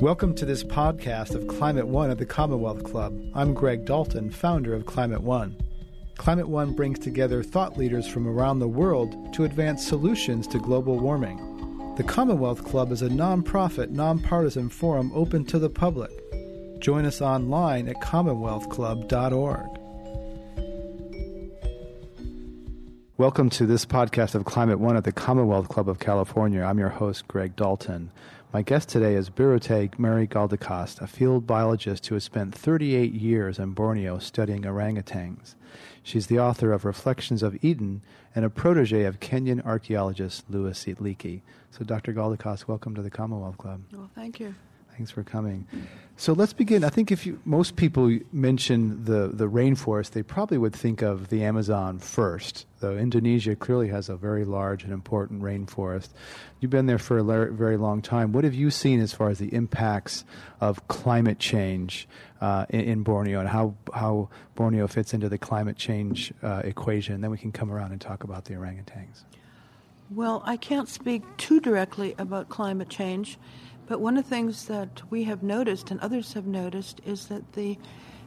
Welcome to this podcast of Climate One at the Commonwealth Club. I'm Greg Dalton, founder of Climate One. Climate One brings together thought leaders from around the world to advance solutions to global warming. The Commonwealth Club is a nonprofit, nonpartisan forum open to the public. Join us online at commonwealthclub.org. Welcome to this podcast of Climate One at the Commonwealth Club of California. I'm your host, Greg Dalton. My guest today is Birute Mary Galdikas, a field biologist who has spent 38 years in Borneo studying orangutans. She's the author of Reflections of Eden and a protege of Kenyan archaeologist Louis Leakey. So, Dr. Galdikas, welcome to the Commonwealth Club. Well, thank you. Thanks for coming. So let's begin. I think if you, most people mention the, the rainforest, they probably would think of the Amazon first, though Indonesia clearly has a very large and important rainforest. You've been there for a very long time. What have you seen as far as the impacts of climate change uh, in, in, Borneo and how, how Borneo fits into the climate change uh, equation? Then we can come around and talk about the orangutans. Well, I can't speak too directly about climate change but one of the things that we have noticed and others have noticed is that the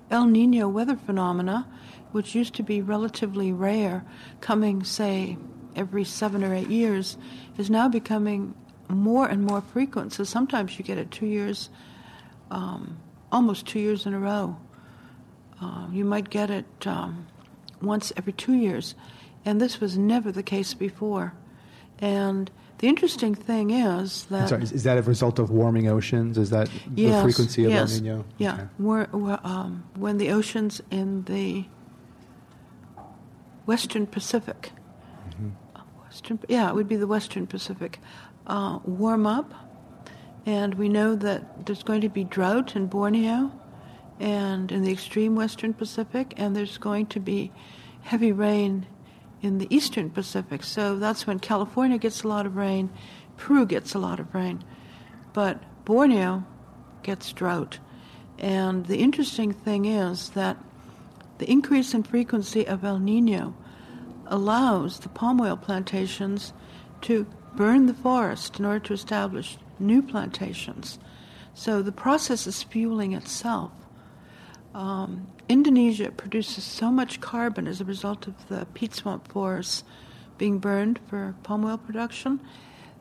El Nino weather phenomena, which used to be relatively rare, coming, say, every seven or eight years, is now becoming more and more frequent. So sometimes you get it two years, um, almost two years in a row. Uh, you might get it um, once every two years. And this was never the case before. And the interesting thing is that. Sorry, is, is, that a result of warming oceans? Is that yes, the frequency of yes, El Nino? Yeah. Okay. We're, we're, um, when the oceans in the Western Pacific, mm-hmm. Western, yeah, it would be the Western Pacific, uh, warm up, and we know that there's going to be drought in Borneo and in the extreme Western Pacific, and there's going to be heavy rain in the eastern Pacific. So that's when California gets a lot of rain, Peru gets a lot of rain. But Borneo gets drought. And the interesting thing is that the increase in frequency of El Nino allows the palm oil plantations to burn the forest in order to establish new plantations. So the process is fueling itself. Um, Indonesia produces so much carbon as a result of the peat swamp forests being burned for palm oil production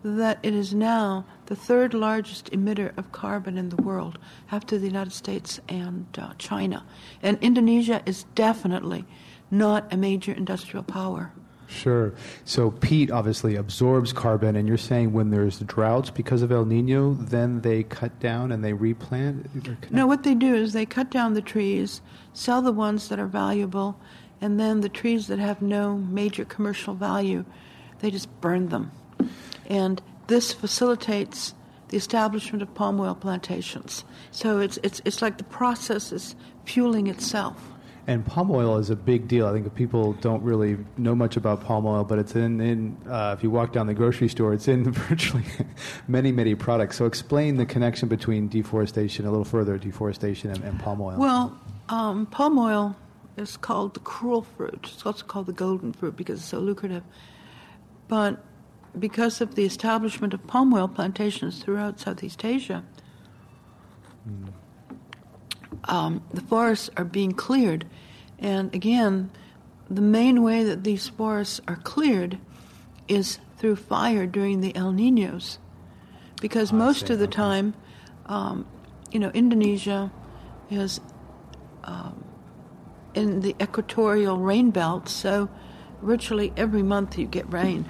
that it is now the third largest emitter of carbon in the world after the United States and uh, China. And Indonesia is definitely not a major industrial power. Sure. So peat obviously absorbs carbon, and you're saying when there's droughts because of El Nino, then they cut down and they replant? No, what they do is they cut down the trees, sell the ones that are valuable, and then the trees that have no major commercial value, they just burn them. And this facilitates the establishment of palm oil plantations. So it's, it's, it's like the process is fueling itself. And palm oil is a big deal. I think people don't really know much about palm oil, but it's in, in uh, if you walk down the grocery store, it's in virtually many, many products. So explain the connection between deforestation, a little further, deforestation and, and palm oil. Well, um, palm oil is called the cruel fruit. It's also called the golden fruit because it's so lucrative. But because of the establishment of palm oil plantations throughout Southeast Asia, mm um, the forests are being cleared. And again, the main way that these forests are cleared is through fire during the El Ninos. Because most of the time, um, you know, Indonesia is um, in the equatorial rain belt, so virtually every month you get rain.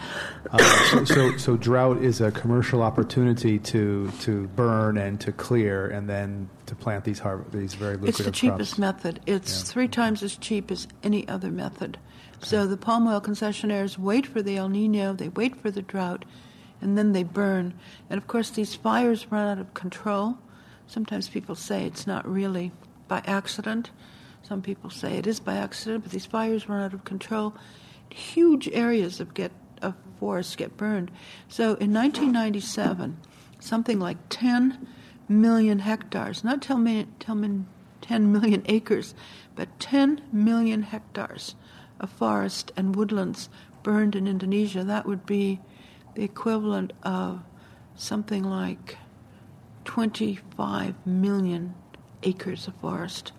Uh, so, so, so, drought is a commercial opportunity to to burn and to clear, and then to plant these har- these very lucrative. It's the cheapest crops. method. It's yeah. three times as cheap as any other method. Okay. So the palm oil concessionaires wait for the El Nino, they wait for the drought, and then they burn. And of course, these fires run out of control. Sometimes people say it's not really by accident. Some people say it is by accident, but these fires run out of control huge areas of get of forests get burned. So in 1997, something like 10 million hectares, not 10 million, 10 million acres, but 10 million hectares of forest and woodlands burned in Indonesia. That would be the equivalent of something like 25 million acres of forest.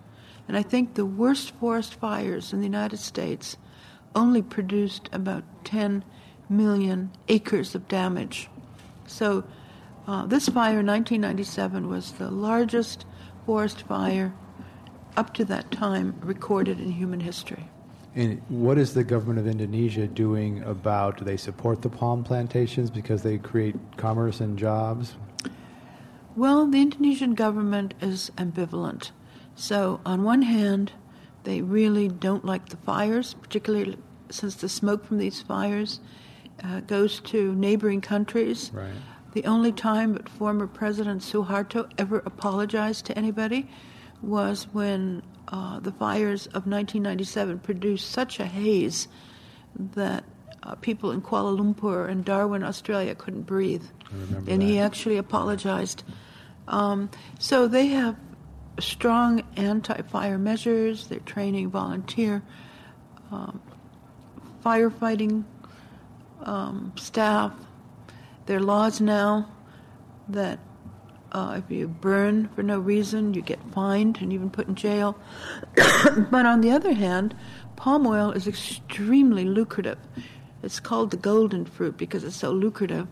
And I think the worst forest fires in the United States only produced about 10 million acres of damage. So uh, this fire in 1997 was the largest forest fire up to that time recorded in human history. And what is the government of Indonesia doing about? Do they support the palm plantations because they create commerce and jobs? Well, the Indonesian government is ambivalent. So, on one hand, they really don't like the fires, particularly since the smoke from these fires uh, goes to neighboring countries. Right. The only time that former President Suharto ever apologized to anybody was when uh, the fires of 1997 produced such a haze that uh, people in Kuala Lumpur and Darwin, Australia, couldn't breathe. and that. he actually apologized. Um, so they have strong anti-fire measures. They're training volunteer um, firefighting um, staff. There are laws now that uh, if you burn for no reason, you get fined and even put in jail. but on the other hand, palm oil is extremely lucrative. It's called the golden fruit because it's so lucrative.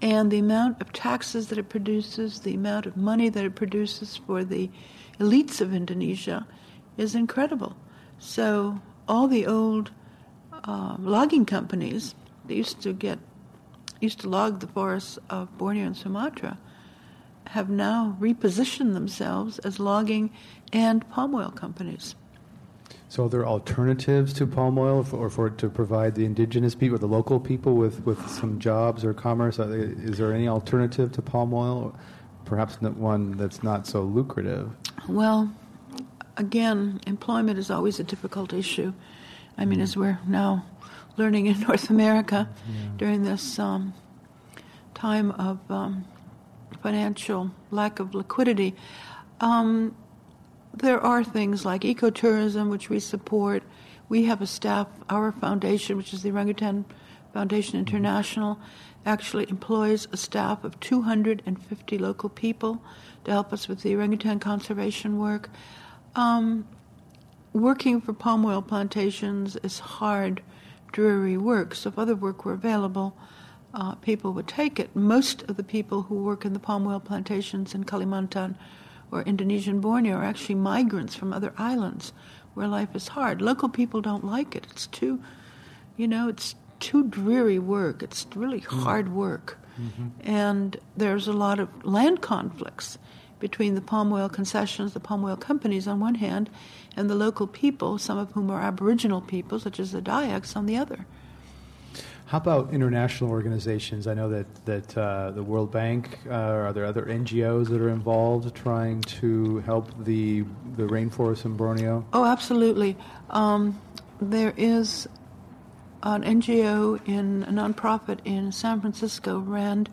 And the amount of taxes that it produces, the amount of money that it produces for the elites of Indonesia is incredible. So all the old uh, logging companies that used to get used to log the forests of Borneo and Sumatra have now repositioned themselves as logging and palm oil companies. So, are there alternatives to palm oil, for, or for to provide the indigenous people, the local people, with, with some jobs or commerce? Is there any alternative to palm oil, perhaps one that's not so lucrative? Well, again, employment is always a difficult issue. I mean, mm. as we're now learning in North America yeah. during this um, time of um, financial lack of liquidity. Um, there are things like ecotourism, which we support. We have a staff, our foundation, which is the Orangutan Foundation mm-hmm. International, actually employs a staff of 250 local people to help us with the orangutan conservation work. Um, working for palm oil plantations is hard, dreary work. So if other work were available, uh, people would take it. Most of the people who work in the palm oil plantations in Kalimantan or Indonesian Borneo are actually migrants from other islands where life is hard. Local people don't like it. It's too, you know, it's too dreary work. It's really mm. hard work. Mm-hmm. And there's a lot of land conflicts between the palm oil concessions, the palm oil companies on one hand, and the local people, some of whom are Aboriginal people, such as the Dayaks, on the other. How about international organizations? I know that that uh, the World Bank. Uh, are there other NGOs that are involved trying to help the the rainforest in Borneo? Oh, absolutely. Um, there is an NGO in a nonprofit in San Francisco, RAN,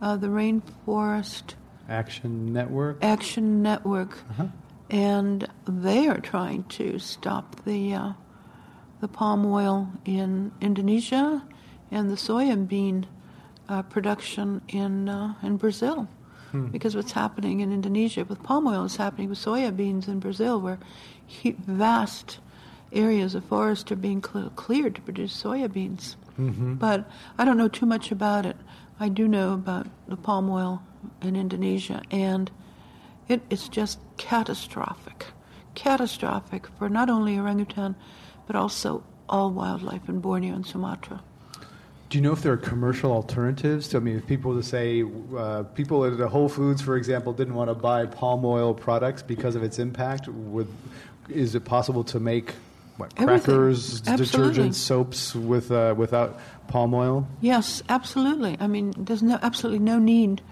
uh, the Rainforest Action Network. Action Network, uh-huh. and they are trying to stop the uh, the palm oil in Indonesia and the soybean uh, production in uh, in Brazil. Hmm. Because what's happening in Indonesia with palm oil is happening with soybeans in Brazil, where he, vast areas of forest are being cl- cleared to produce soybeans. Mm-hmm. But I don't know too much about it. I do know about the palm oil in Indonesia, and it is just catastrophic. Catastrophic for not only orangutan, but also all wildlife in Borneo and Sumatra. Do you know if there are commercial alternatives? I mean, if people to say uh, people at Whole Foods, for example, didn't want to buy palm oil products because of its impact, would is it possible to make what, crackers, detergents, soaps with uh, without palm oil? Yes, absolutely. I mean, there's no absolutely no need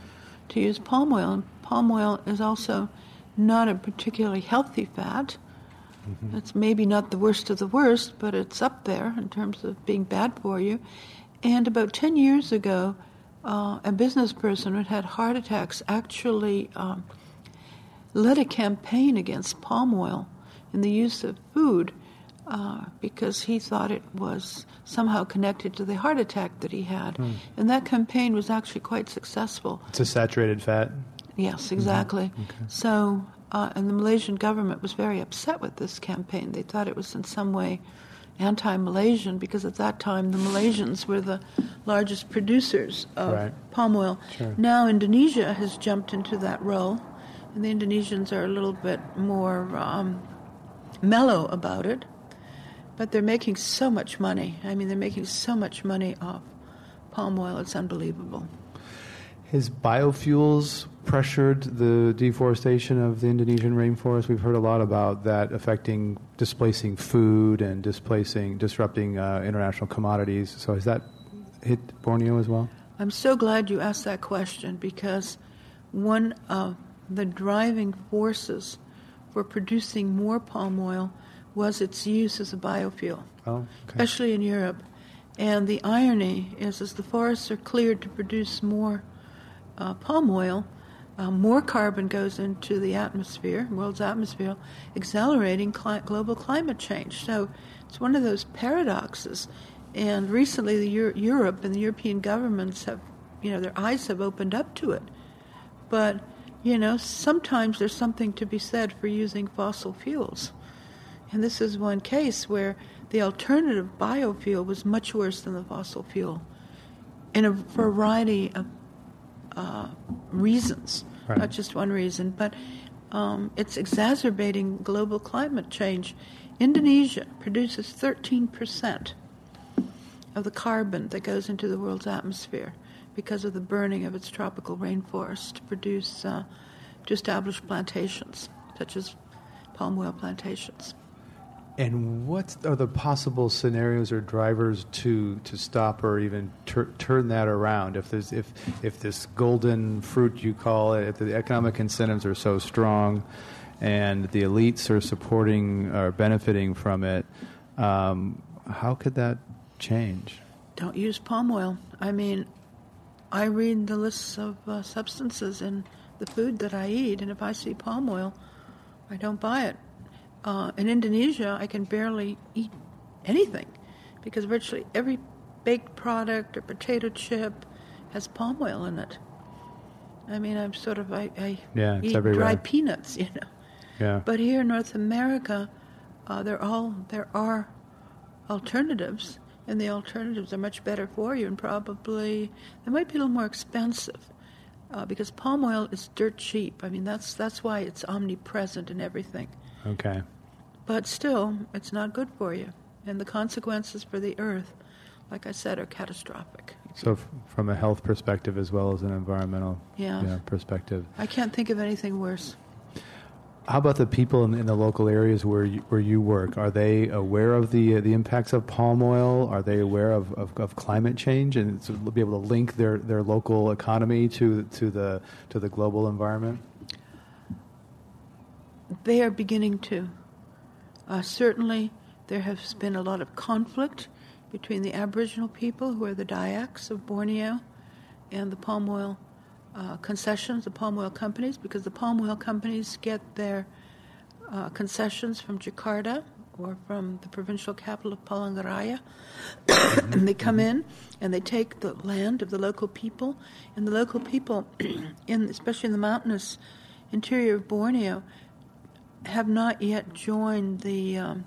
to use palm oil. Palm oil is also not a particularly healthy fat. Mm-hmm. It's maybe not the worst of the worst, but it's up there in terms of being bad for you. And about 10 years ago, uh, a business person who had heart attacks actually um, led a campaign against palm oil in the use of food uh, because he thought it was somehow connected to the heart attack that he had. Hmm. And that campaign was actually quite successful. It's a saturated fat? Yes, exactly. Mm-hmm. Okay. So, uh, and the Malaysian government was very upset with this campaign. They thought it was in some way anti Malaysian because at that time the Malaysians were the largest producers of Right. palm oil. Sure. Now Indonesia has jumped into that role, and the Indonesians are a little bit more um, mellow about it. But they're making so much money. I mean, they're making so much money off palm oil, it's unbelievable. Has biofuels pressured the deforestation of the Indonesian rainforest? We've heard a lot about that affecting displacing food and displacing, disrupting uh, international commodities. So has that hit Borneo as well? I'm so glad you asked that question because one of the driving forces for producing more palm oil was its use as a biofuel, Oh, okay. especially in Europe. And the irony is, as the forests are cleared to produce more uh, palm oil, uh, more carbon goes into the atmosphere, world's atmosphere, accelerating global climate change. So it's one of those paradoxes. And recently, the Euro- Europe and the European governments have, you know, their eyes have opened up to it. But you know, sometimes there's something to be said for using fossil fuels. And this is one case where the alternative biofuel was much worse than the fossil fuel in a variety of uh, reasons, Right. not just one reason, but um, it's exacerbating global climate change. Indonesia produces 13% of the carbon that goes into the world's atmosphere because of the burning of its tropical rainforest to produce, uh, to establish plantations, such as palm oil plantations. And what are the possible scenarios or drivers to, to stop or even tur- turn that around? If there's if if this golden fruit you call it, if the economic incentives are so strong, and the elites are supporting or benefiting from it, um, how could that change? Don't use palm oil. I mean, I read the lists of uh, substances in the food that I eat, and if I see palm oil, I don't buy it. Uh, in Indonesia, I can barely eat anything because virtually every baked product or potato chip has palm oil in it. I mean, I'm sort of I, I Yeah, eat everywhere. dried peanuts, you know. Yeah. But here in North America, uh, there all there are alternatives, and the alternatives are much better for you, and probably they might be a little more expensive uh, because palm oil is dirt cheap. I mean, that's that's why it's omnipresent in everything. Okay. But still, it's not good for you, and the consequences for the earth, like I said, are catastrophic. So, f- from a health perspective as well as an environmental Yeah. yeah, perspective. I can't think of anything worse. How about the people in, in the local areas where you, where you work? Are they aware of the uh, the impacts of palm oil? Are they aware of, of, of climate change and to be able to link their, their local economy to to the to the global environment? They are beginning to. Uh, certainly, there has been a lot of conflict between the Aboriginal people, who are the Dayaks of Borneo, and the palm oil uh, concessions, the palm oil companies, because the palm oil companies get their uh, concessions from Jakarta or from the provincial capital of Palangkaraya. and they come in and they take the land of the local people, and the local people, in especially in the mountainous interior of Borneo, have not yet joined the um,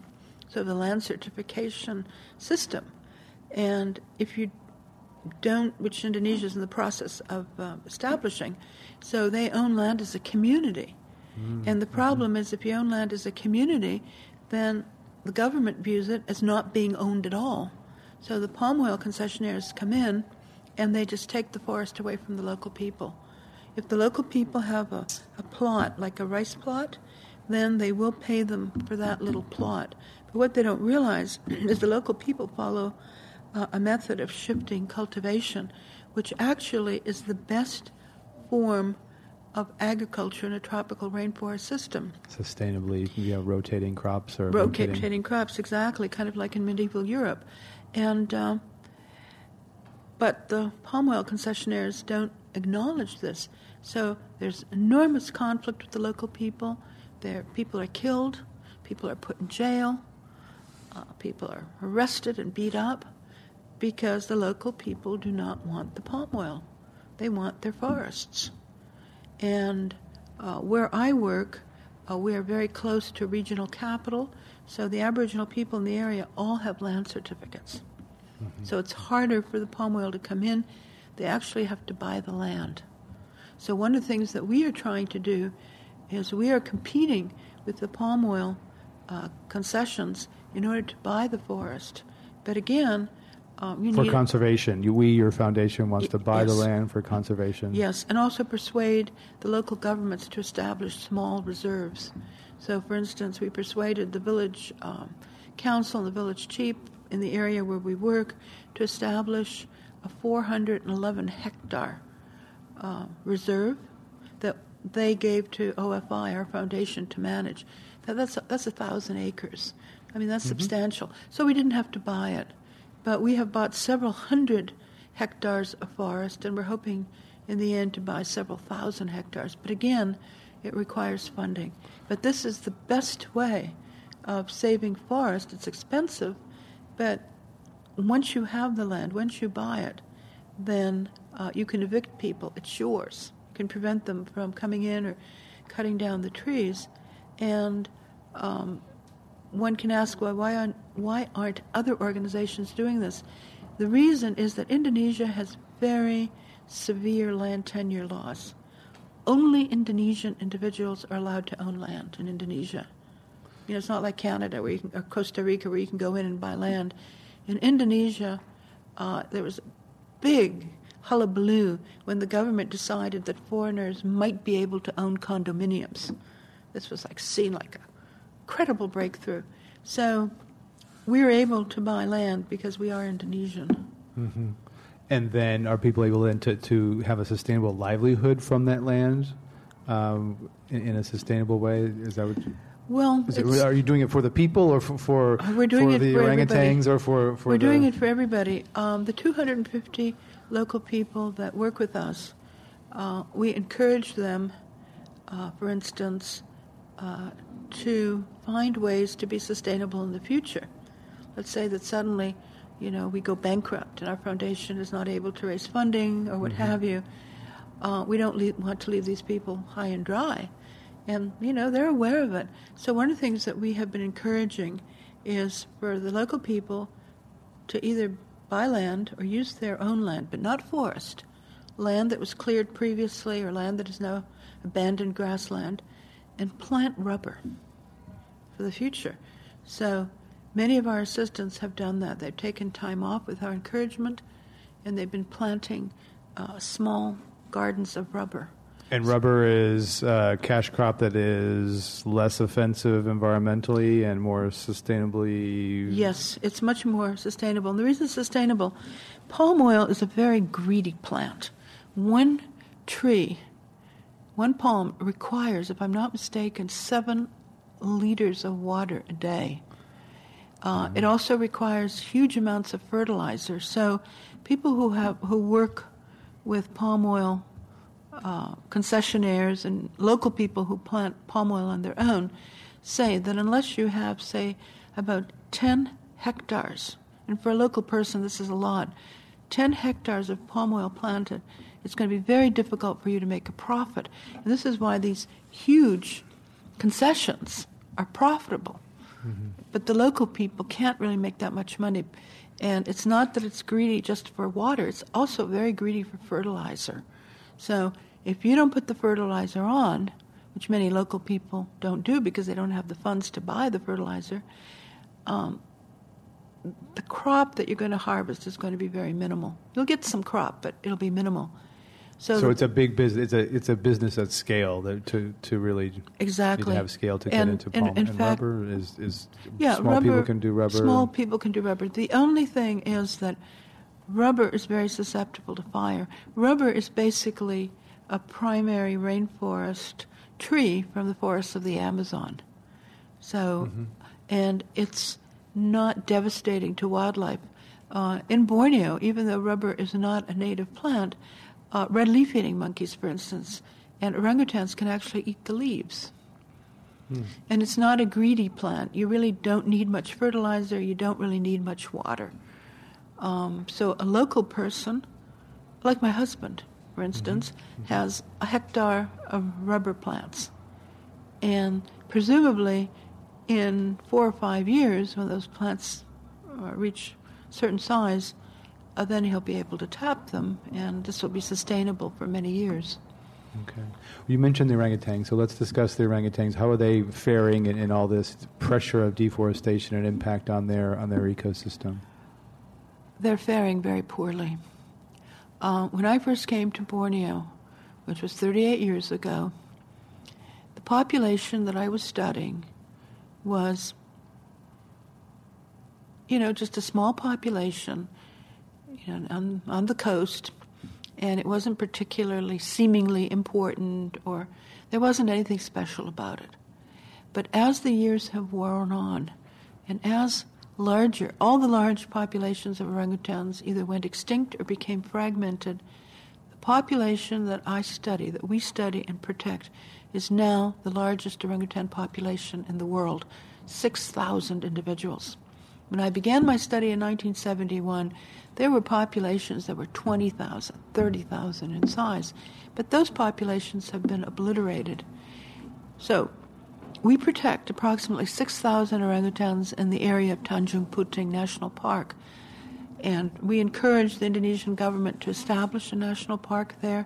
sort of the land certification system. And if you don't, which Indonesia is in the process of uh, establishing, so they own land as a community. And the problem is, if you own land as a community, then the government views it as not being owned at all. So the palm oil concessionaires come in and they just take the forest away from the local people. If the local people have a, a plot, like a rice plot, then they will pay them for that little plot. But what they don't realize is the local people follow uh, a method of shifting cultivation, which actually is the best form of agriculture in a tropical rainforest system. Sustainably, you know, rotating crops or rotating- Rotating crops, exactly, kind of like in medieval Europe. And um, but the palm oil concessionaires don't acknowledge this. So there's enormous conflict with the local people. There, people are killed, people are put in jail, uh, people are arrested and beat up because the local people do not want the palm oil. They want their forests. And uh, where I work, uh, we are very close to regional capital, so the Aboriginal people in the area all have land certificates. Mm-hmm. So it's harder for the palm oil to come in. They actually have to buy the land. So one of the things that we are trying to do is we are competing with the palm oil uh, concessions in order to buy the forest. But again, um, for conservation, you, we, your foundation, wants to buy yes. the land for conservation. Yes, and also persuade the local governments to establish small reserves. So, for instance, we persuaded the village um, council and the village chief in the area where we work to establish a 411 hectare uh, reserve they gave to OFI, our foundation, to manage. That, that's a, that's a thousand acres. I mean, that's mm-hmm. substantial. So we didn't have to buy it. But we have bought several hundred hectares of forest, and we're hoping in the end to buy several thousand hectares. But again, it requires funding. But this is the best way of saving forest. It's expensive, but once you have the land, once you buy it, then uh, you can evict people. It's yours. Can prevent them from coming in or cutting down the trees. And um, one can ask why, why, aren't, why aren't other organizations doing this? The reason is that Indonesia has very severe land tenure laws. Only Indonesian individuals are allowed to own land in Indonesia. You know, it's not like Canada where you can, or Costa Rica where you can go in and buy land. In Indonesia, uh, there was a big hullabaloo when the government decided that foreigners might be able to own condominiums. This was like seen like a credible breakthrough. So we are able to buy land because we are Indonesian. Mm-hmm. And then are people able then to, to have a sustainable livelihood from that land um, in, in, a sustainable way? Is that what you, well, it, are you doing it for the people or for, for, we're doing for it the for orangutans or for, for We're the... doing it for everybody. Um, the 250 local people that work with us, uh, we encourage them, uh, for instance, uh, to find ways to be sustainable in the future. Let's say that suddenly, you know, we go bankrupt and our foundation is not able to raise funding or what mm-hmm. have you. Uh, we don't leave, want to leave these people high and dry. And, you know, they're aware of it. So, one of the things that we have been encouraging is for the local people to either buy land or use their own land, but not forest, land that was cleared previously or land that is now abandoned grassland, and plant rubber for the future. So many of our assistants have done that. They've taken time off with our encouragement, and they've been planting uh, small gardens of rubber. And rubber is a cash crop that is less offensive environmentally and more sustainably. Yes, it's much more sustainable. And the reason it's sustainable, palm oil is a very greedy plant. One tree, one palm requires, if I'm not mistaken, seven liters of water a day. Uh, mm-hmm. It also requires huge amounts of fertilizer. So, people who have who work with palm oil uh, concessionaires and local people who plant palm oil on their own say that unless you have, say, about 10 hectares, and for a local person this is a lot, 10 hectares of palm oil planted, it's going to be very difficult for you to make a profit. And this is why these huge concessions are profitable. Mm-hmm. But the local people can't really make that much money. And it's not that it's greedy just for water, it's also very greedy for fertilizer. So if you don't put the fertilizer on, which many local people don't do because they don't have the funds to buy the fertilizer, um, the crop that you're going to harvest is going to be very minimal. You'll get some crop, but it'll be minimal. So, so it's a big business. It's a it's a business at scale that to to really exactly to have scale to and, get into palm and, in and fact, rubber is is yeah, small rubber, people can do rubber. Small people can do rubber. The only thing is that rubber is very susceptible to fire. Rubber is basically a primary rainforest tree from the forests of the Amazon. So, mm-hmm. and it's not devastating to wildlife. Uh, in Borneo, even though rubber is not a native plant, uh, red leaf eating monkeys, for instance, and orangutans can actually eat the leaves. Hmm. And it's not a greedy plant. You really don't need much fertilizer, you don't really need much water. Um, so, a local person, like my husband, for instance, mm-hmm. has a hectare of rubber plants. And presumably, in four or five years, when those plants uh, reach certain size, uh, then he'll be able to tap them, and this will be sustainable for many years. Okay. You mentioned the orangutans, so let's discuss the orangutans. How are they faring in, in all this pressure of deforestation and impact on their on their ecosystem? They're faring very poorly. Uh, when I first came to Borneo, which was 38 years ago, the population that I was studying was, you know, just a small population you know, on, on the coast and it wasn't particularly seemingly important or there wasn't anything special about it. But as the years have worn on, and as larger, all the large populations of orangutans either went extinct or became fragmented, the population that I study, that we study and protect, is now the largest orangutan population in the world 6,000 individuals. When I began my study in 1971, there were populations that were 20,000, 30,000 in size, but those populations have been obliterated. So, we protect approximately 6,000 orangutans in the area of Tanjung Puting National Park. And we encourage the Indonesian government to establish a national park there.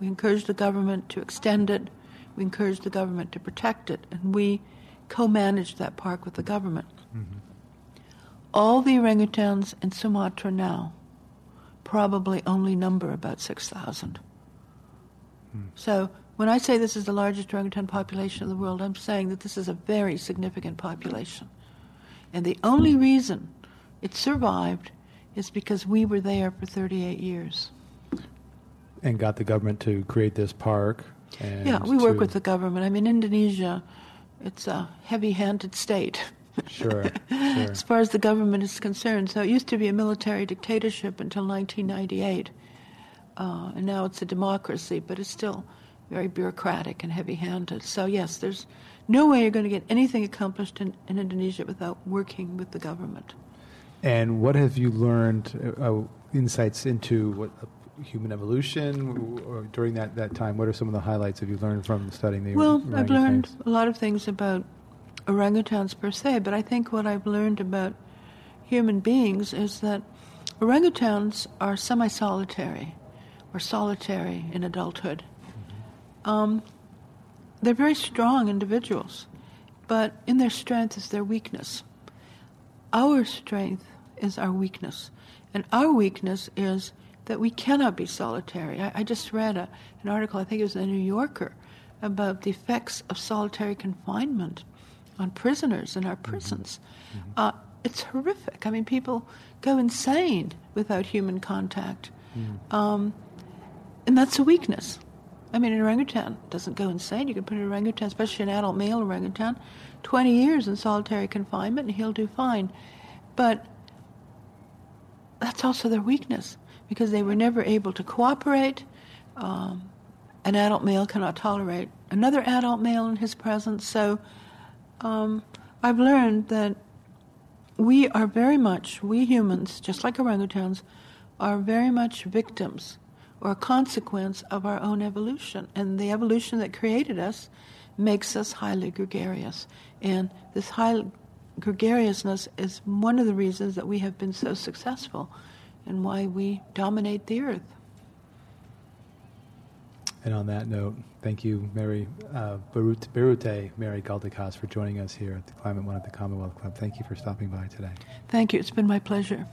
We encourage the government to extend it. We encourage the government to protect it. And we co manage that park with the government. Mm-hmm all the orangutans in Sumatra now probably only number about 6,000. Hmm. So when I say this is the largest orangutan population in the world, I'm saying that this is a very significant population. And the only reason it survived is because we were there for 38 years. And got the government to create this park. yeah, we work with the government. I mean, Indonesia, it's a heavy handed state. Sure, sure. as far as the government is concerned. So it used to be a military dictatorship until 1998, uh, and now it's a democracy, but it's still very bureaucratic and heavy-handed. So yes, there's no way you're going to get anything accomplished in, in Indonesia without working with the government. And what have you learned? Uh, uh insights into what uh, human evolution or during that, that time? What are some of the highlights have you learned from studying the? Well, I've learned a lot of things about orangutans per se, but I think what I've learned about human beings is that orangutans are semi solitary or solitary in adulthood. Um, they're very strong individuals, but in their strength is their weakness. Our strength is our weakness, and our weakness is that we cannot be solitary. I, I just read a, an article, I think it was in the New Yorker, about the effects of solitary confinement on prisoners in our mm-hmm. prisons. Mm-hmm. Uh, it's horrific. I mean, people go insane without human contact. Mm. Um, and that's a weakness. I mean, an orangutan doesn't go insane. You can put an orangutan, especially an adult male orangutan, 20 years in solitary confinement and he'll do fine. But that's also their weakness because they were never able to cooperate. Um, an adult male cannot tolerate another adult male in his presence, so um, I've learned that we are very much, we humans, just like orangutans, are very much victims or a consequence of our own evolution. And the evolution that created us makes us highly gregarious. And this high gregariousness is one of the reasons that we have been so successful and why we dominate the earth. And on that note, thank you, Mary uh, Birute, Mary Galdikas, for joining us here at the Climate One at the Commonwealth Club. Thank you for stopping by today. Thank you. It's been my pleasure.